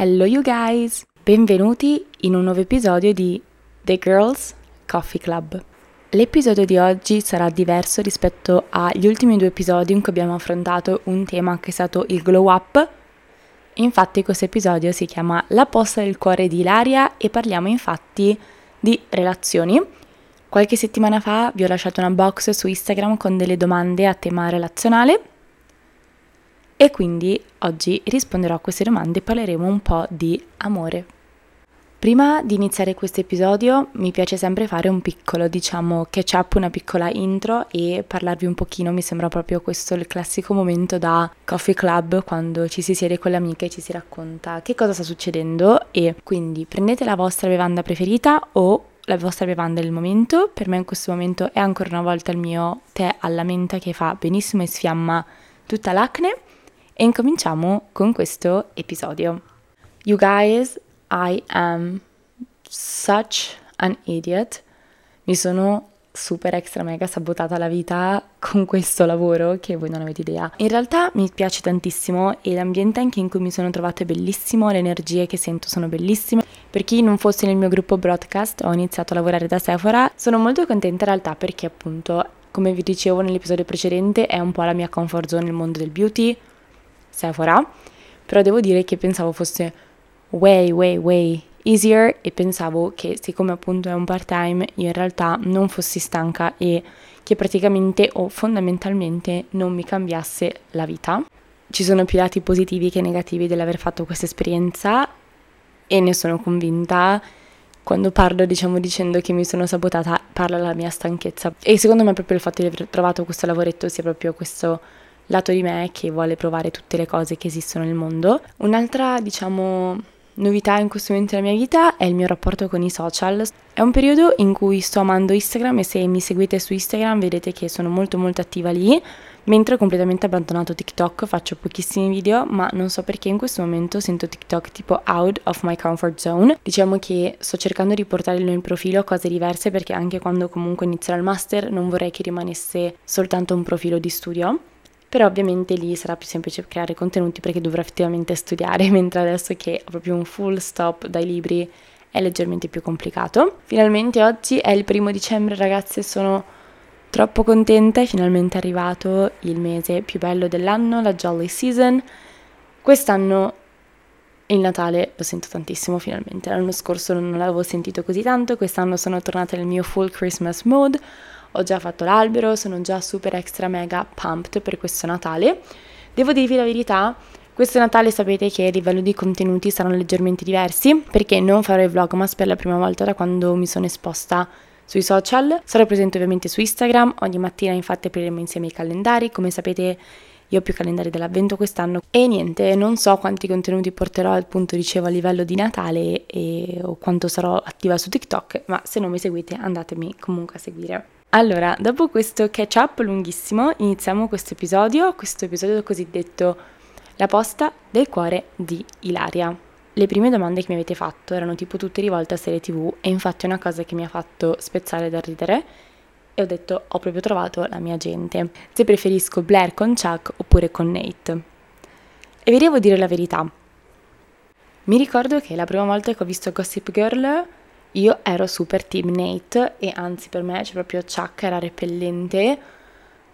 Hello you guys! Benvenuti in un nuovo episodio di The Girls Coffee Club. L'episodio di oggi sarà diverso rispetto agli ultimi due episodi in cui abbiamo affrontato un tema che è stato il glow up. Infatti questo episodio si chiama La posta del cuore di Ilaria e parliamo infatti di relazioni. Qualche settimana fa vi ho lasciato una box su Instagram con delle domande a tema relazionale e quindi oggi risponderò a queste domande e parleremo un po' di amore. Prima di iniziare questo episodio mi piace sempre fare un piccolo, diciamo, catch up, una piccola intro e parlarvi un pochino, mi sembra proprio questo il classico momento da coffee club quando ci si siede con le amiche e ci si racconta che cosa sta succedendo. E quindi prendete la vostra bevanda preferita o la vostra bevanda del momento, per me in questo momento è ancora una volta il mio tè alla menta che fa benissimo e sfiamma tutta l'acne e incominciamo con questo episodio. You guys, I am such an idiot. Mi sono super extra mega sabotata la vita con questo lavoro che voi non avete idea. In realtà mi piace tantissimo e l'ambiente anche in cui mi sono trovata è bellissimo, le energie che sento sono bellissime. Per chi non fosse nel mio gruppo broadcast ho iniziato a lavorare da Sephora, sono molto contenta in realtà perché appunto come vi dicevo nell'episodio precedente è un po' la mia comfort zone nel mondo del beauty, Sephora, però devo dire che pensavo fosse way, way, way easier e pensavo che siccome appunto è un part time io in realtà non fossi stanca e che praticamente o fondamentalmente non mi cambiasse la vita. Ci sono più lati positivi che negativi dell'aver fatto questa esperienza e ne sono convinta. Quando parlo, diciamo, dicendo che mi sono sabotata, parla la mia stanchezza. E secondo me proprio il fatto di aver trovato questo lavoretto sia proprio questo lato di me che vuole provare tutte le cose che esistono nel mondo. Un'altra, diciamo, novità in questo momento della mia vita è il mio rapporto con i social. È un periodo in cui sto amando Instagram e se mi seguite su Instagram vedete che sono molto molto attiva lì, mentre ho completamente abbandonato TikTok, faccio pochissimi video, ma non so perché in questo momento sento TikTok tipo out of my comfort zone. Diciamo che sto cercando di portare nel profilo cose diverse perché anche quando comunque inizierò il master non vorrei che rimanesse soltanto un profilo di studio però ovviamente lì sarà più semplice creare contenuti perché dovrò effettivamente studiare, mentre adesso che ho proprio un full stop dai libri è leggermente più complicato. Finalmente oggi è il primo dicembre ragazze, sono troppo contenta, è finalmente arrivato il mese più bello dell'anno, la Jolly Season. Quest'anno il Natale lo sento tantissimo finalmente, l'anno scorso non l'avevo sentito così tanto, quest'anno sono tornata nel mio full Christmas mode ho già fatto l'albero, sono già super extra mega pumped per questo Natale. Devo dirvi la verità, questo Natale sapete che a livello di contenuti saranno leggermente diversi perché non farò i vlogmas per la prima volta da quando mi sono esposta sui social. Sarò presente ovviamente su Instagram, ogni mattina infatti apriremo insieme i calendari, come sapete io ho più calendari dell'avvento quest'anno e niente, non so quanti contenuti porterò appunto dicevo a livello di Natale e, o quanto sarò attiva su TikTok, ma se non mi seguite andatemi comunque a seguire. Allora, dopo questo catch up lunghissimo, iniziamo questo episodio, questo episodio cosiddetto La posta del cuore di Ilaria. Le prime domande che mi avete fatto erano tipo tutte rivolte a serie tv e infatti una cosa che mi ha fatto spezzare da ridere e ho detto ho proprio trovato la mia gente. Se preferisco Blair con Chuck oppure con Nate. E vi devo dire la verità. Mi ricordo che la prima volta che ho visto Gossip Girl io ero super team Nate e anzi per me, cioè proprio Chuck era repellente.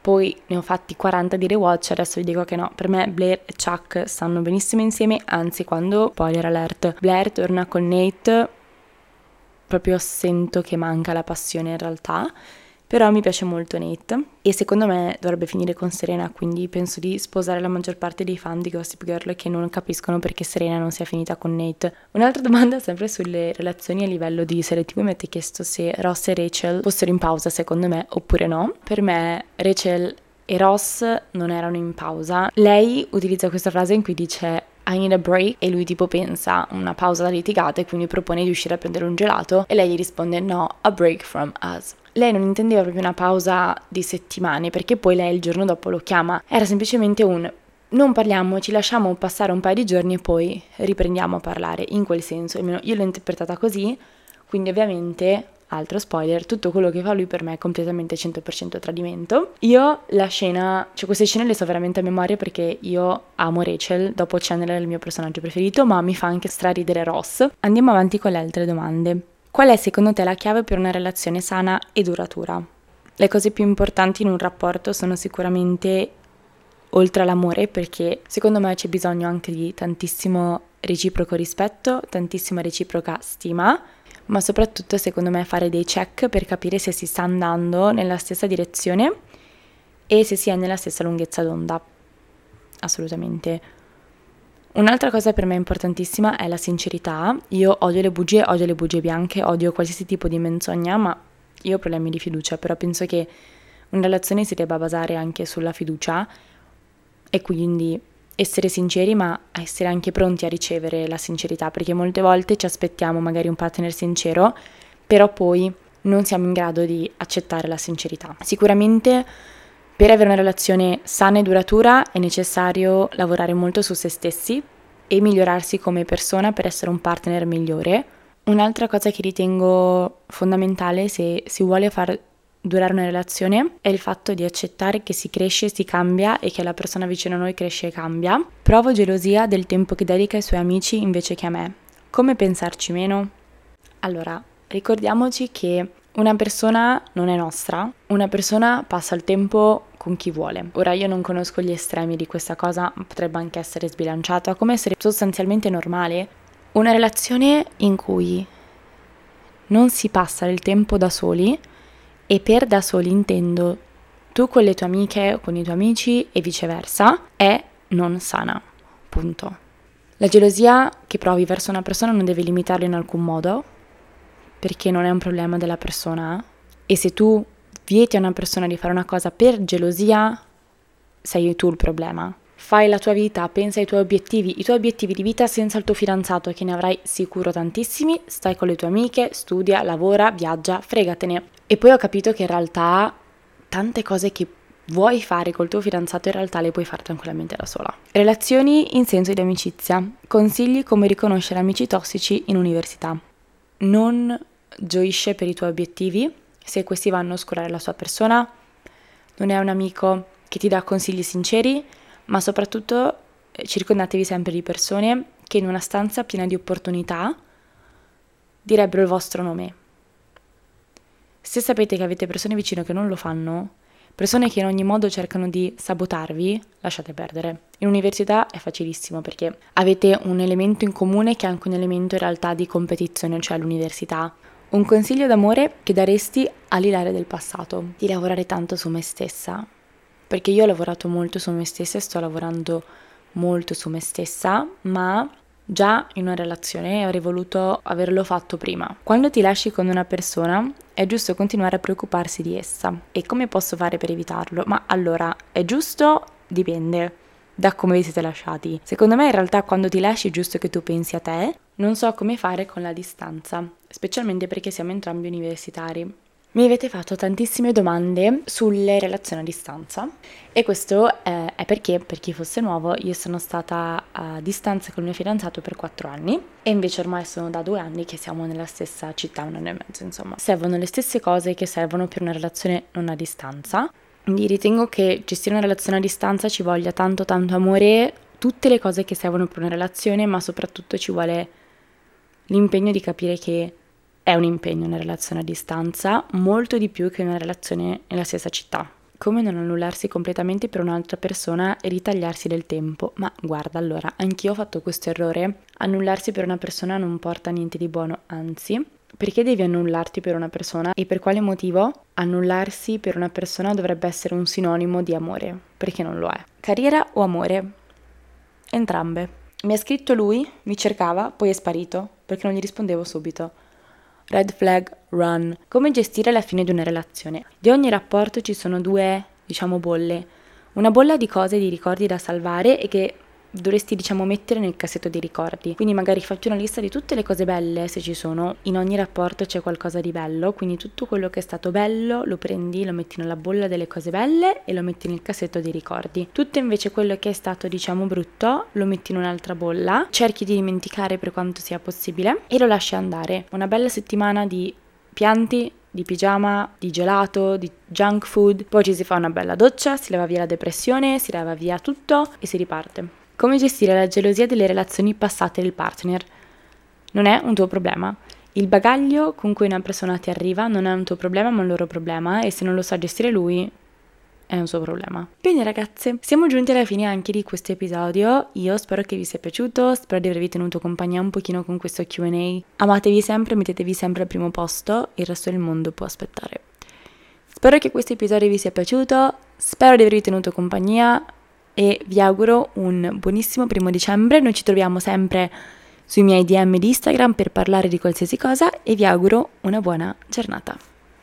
Poi ne ho fatti 40 di rewatch, adesso vi dico che no, per me Blair e Chuck stanno benissimo insieme, anzi quando, spoiler alert, Blair torna con Nate, proprio sento che manca la passione in realtà però mi piace molto Nate e secondo me dovrebbe finire con Serena, quindi penso di sposare la maggior parte dei fan di Gossip Girl che non capiscono perché Serena non sia finita con Nate. Un'altra domanda sempre sulle relazioni a livello di serie TV mi avete chiesto se Ross e Rachel fossero in pausa secondo me oppure no. Per me Rachel e Ross non erano in pausa. Lei utilizza questa frase in cui dice I need a break e lui tipo pensa una pausa da litigate quindi propone di uscire a prendere un gelato e lei gli risponde no, a break from us lei non intendeva proprio una pausa di settimane, perché poi lei il giorno dopo lo chiama. Era semplicemente un non parliamo, ci lasciamo passare un paio di giorni e poi riprendiamo a parlare, in quel senso, almeno io l'ho interpretata così, quindi ovviamente altro spoiler, tutto quello che fa lui per me è completamente 100% tradimento. Io la scena, cioè queste scene le so veramente a memoria perché io amo Rachel, dopo Chandler è il mio personaggio preferito, ma mi fa anche straridere Ross. Andiamo avanti con le altre domande. Qual è secondo te la chiave per una relazione sana e duratura? Le cose più importanti in un rapporto sono sicuramente oltre all'amore perché secondo me c'è bisogno anche di tantissimo reciproco rispetto, tantissima reciproca stima ma soprattutto secondo me fare dei check per capire se si sta andando nella stessa direzione e se si è nella stessa lunghezza d'onda. Assolutamente. Un'altra cosa per me importantissima è la sincerità. Io odio le bugie, odio le bugie bianche, odio qualsiasi tipo di menzogna, ma io ho problemi di fiducia, però penso che una relazione si debba basare anche sulla fiducia e quindi essere sinceri ma essere anche pronti a ricevere la sincerità, perché molte volte ci aspettiamo magari un partner sincero, però poi non siamo in grado di accettare la sincerità. Sicuramente per avere una relazione sana e duratura è necessario lavorare molto su se stessi e migliorarsi come persona per essere un partner migliore. Un'altra cosa che ritengo fondamentale se si vuole far durare una relazione è il fatto di accettare che si cresce, si cambia e che la persona vicino a noi cresce e cambia. Provo gelosia del tempo che dedica ai suoi amici invece che a me. Come pensarci meno? Allora, ricordiamoci che una persona non è nostra, una persona passa il tempo con chi vuole. Ora io non conosco gli estremi di questa cosa, potrebbe anche essere sbilanciata, come essere sostanzialmente normale. Una relazione in cui non si passa il tempo da soli, e per da soli intendo tu con le tue amiche o con i tuoi amici e viceversa, è non sana. Punto. La gelosia che provi verso una persona non deve limitarla in alcun modo, perché non è un problema della persona. E se tu vieti a una persona di fare una cosa per gelosia, sei tu il problema. Fai la tua vita, pensa ai tuoi obiettivi, i tuoi obiettivi di vita senza il tuo fidanzato, che ne avrai sicuro tantissimi, stai con le tue amiche, studia, lavora, viaggia, fregatene. E poi ho capito che in realtà tante cose che vuoi fare col tuo fidanzato in realtà le puoi fare tranquillamente da sola. Relazioni in senso di amicizia. Consigli come riconoscere amici tossici in università. Non gioisce per i tuoi obiettivi se questi vanno a oscurare la sua persona. Non è un amico che ti dà consigli sinceri, ma soprattutto eh, circondatevi sempre di persone che in una stanza piena di opportunità direbbero il vostro nome, se sapete che avete persone vicino che non lo fanno, persone che in ogni modo cercano di sabotarvi, lasciate perdere. In università è facilissimo perché avete un elemento in comune che è anche un elemento in realtà di competizione, cioè l'università. Un consiglio d'amore che daresti all'Ilaria del passato, di lavorare tanto su me stessa, perché io ho lavorato molto su me stessa e sto lavorando molto su me stessa, ma già in una relazione avrei voluto averlo fatto prima. Quando ti lasci con una persona è giusto continuare a preoccuparsi di essa. E come posso fare per evitarlo? Ma allora, è giusto? Dipende da come vi siete lasciati. Secondo me in realtà quando ti lasci è giusto che tu pensi a te. Non so come fare con la distanza, specialmente perché siamo entrambi universitari. Mi avete fatto tantissime domande sulle relazioni a distanza e questo è, è perché, per chi fosse nuovo, io sono stata a distanza con il mio fidanzato per quattro anni e invece ormai sono da due anni che siamo nella stessa città, un anno e mezzo insomma. Servono le stesse cose che servono per una relazione non a distanza. Quindi ritengo che gestire una relazione a distanza ci voglia tanto tanto amore, tutte le cose che servono per una relazione, ma soprattutto ci vuole l'impegno di capire che è un impegno una relazione a distanza, molto di più che una relazione nella stessa città. Come non annullarsi completamente per un'altra persona e ritagliarsi del tempo. Ma guarda, allora, anch'io ho fatto questo errore. Annullarsi per una persona non porta niente di buono, anzi, perché devi annullarti per una persona e per quale motivo? Annullarsi per una persona dovrebbe essere un sinonimo di amore, perché non lo è. Carriera o amore? Entrambe. Mi ha scritto lui, mi cercava, poi è sparito, perché non gli rispondevo subito. Red flag, run. Come gestire la fine di una relazione? Di ogni rapporto ci sono due, diciamo, bolle. Una bolla di cose, di ricordi da salvare e che dovresti diciamo mettere nel cassetto dei ricordi. Quindi magari fatti una lista di tutte le cose belle se ci sono. In ogni rapporto c'è qualcosa di bello, quindi tutto quello che è stato bello lo prendi, lo metti nella bolla delle cose belle e lo metti nel cassetto dei ricordi. Tutto invece quello che è stato diciamo brutto lo metti in un'altra bolla, cerchi di dimenticare per quanto sia possibile e lo lasci andare. Una bella settimana di pianti, di pigiama, di gelato, di junk food, poi ci si fa una bella doccia, si leva via la depressione, si leva via tutto e si riparte. Come gestire la gelosia delle relazioni passate del partner? Non è un tuo problema. Il bagaglio con cui una persona ti arriva non è un tuo problema ma un loro problema e se non lo sa gestire lui è un suo problema. Bene ragazze, siamo giunti alla fine anche di questo episodio. Io spero che vi sia piaciuto, spero di avervi tenuto compagnia un pochino con questo QA. Amatevi sempre, mettetevi sempre al primo posto, il resto del mondo può aspettare. Spero che questo episodio vi sia piaciuto, spero di avervi tenuto compagnia e vi auguro un buonissimo primo dicembre. Noi ci troviamo sempre sui miei DM di Instagram per parlare di qualsiasi cosa e vi auguro una buona giornata.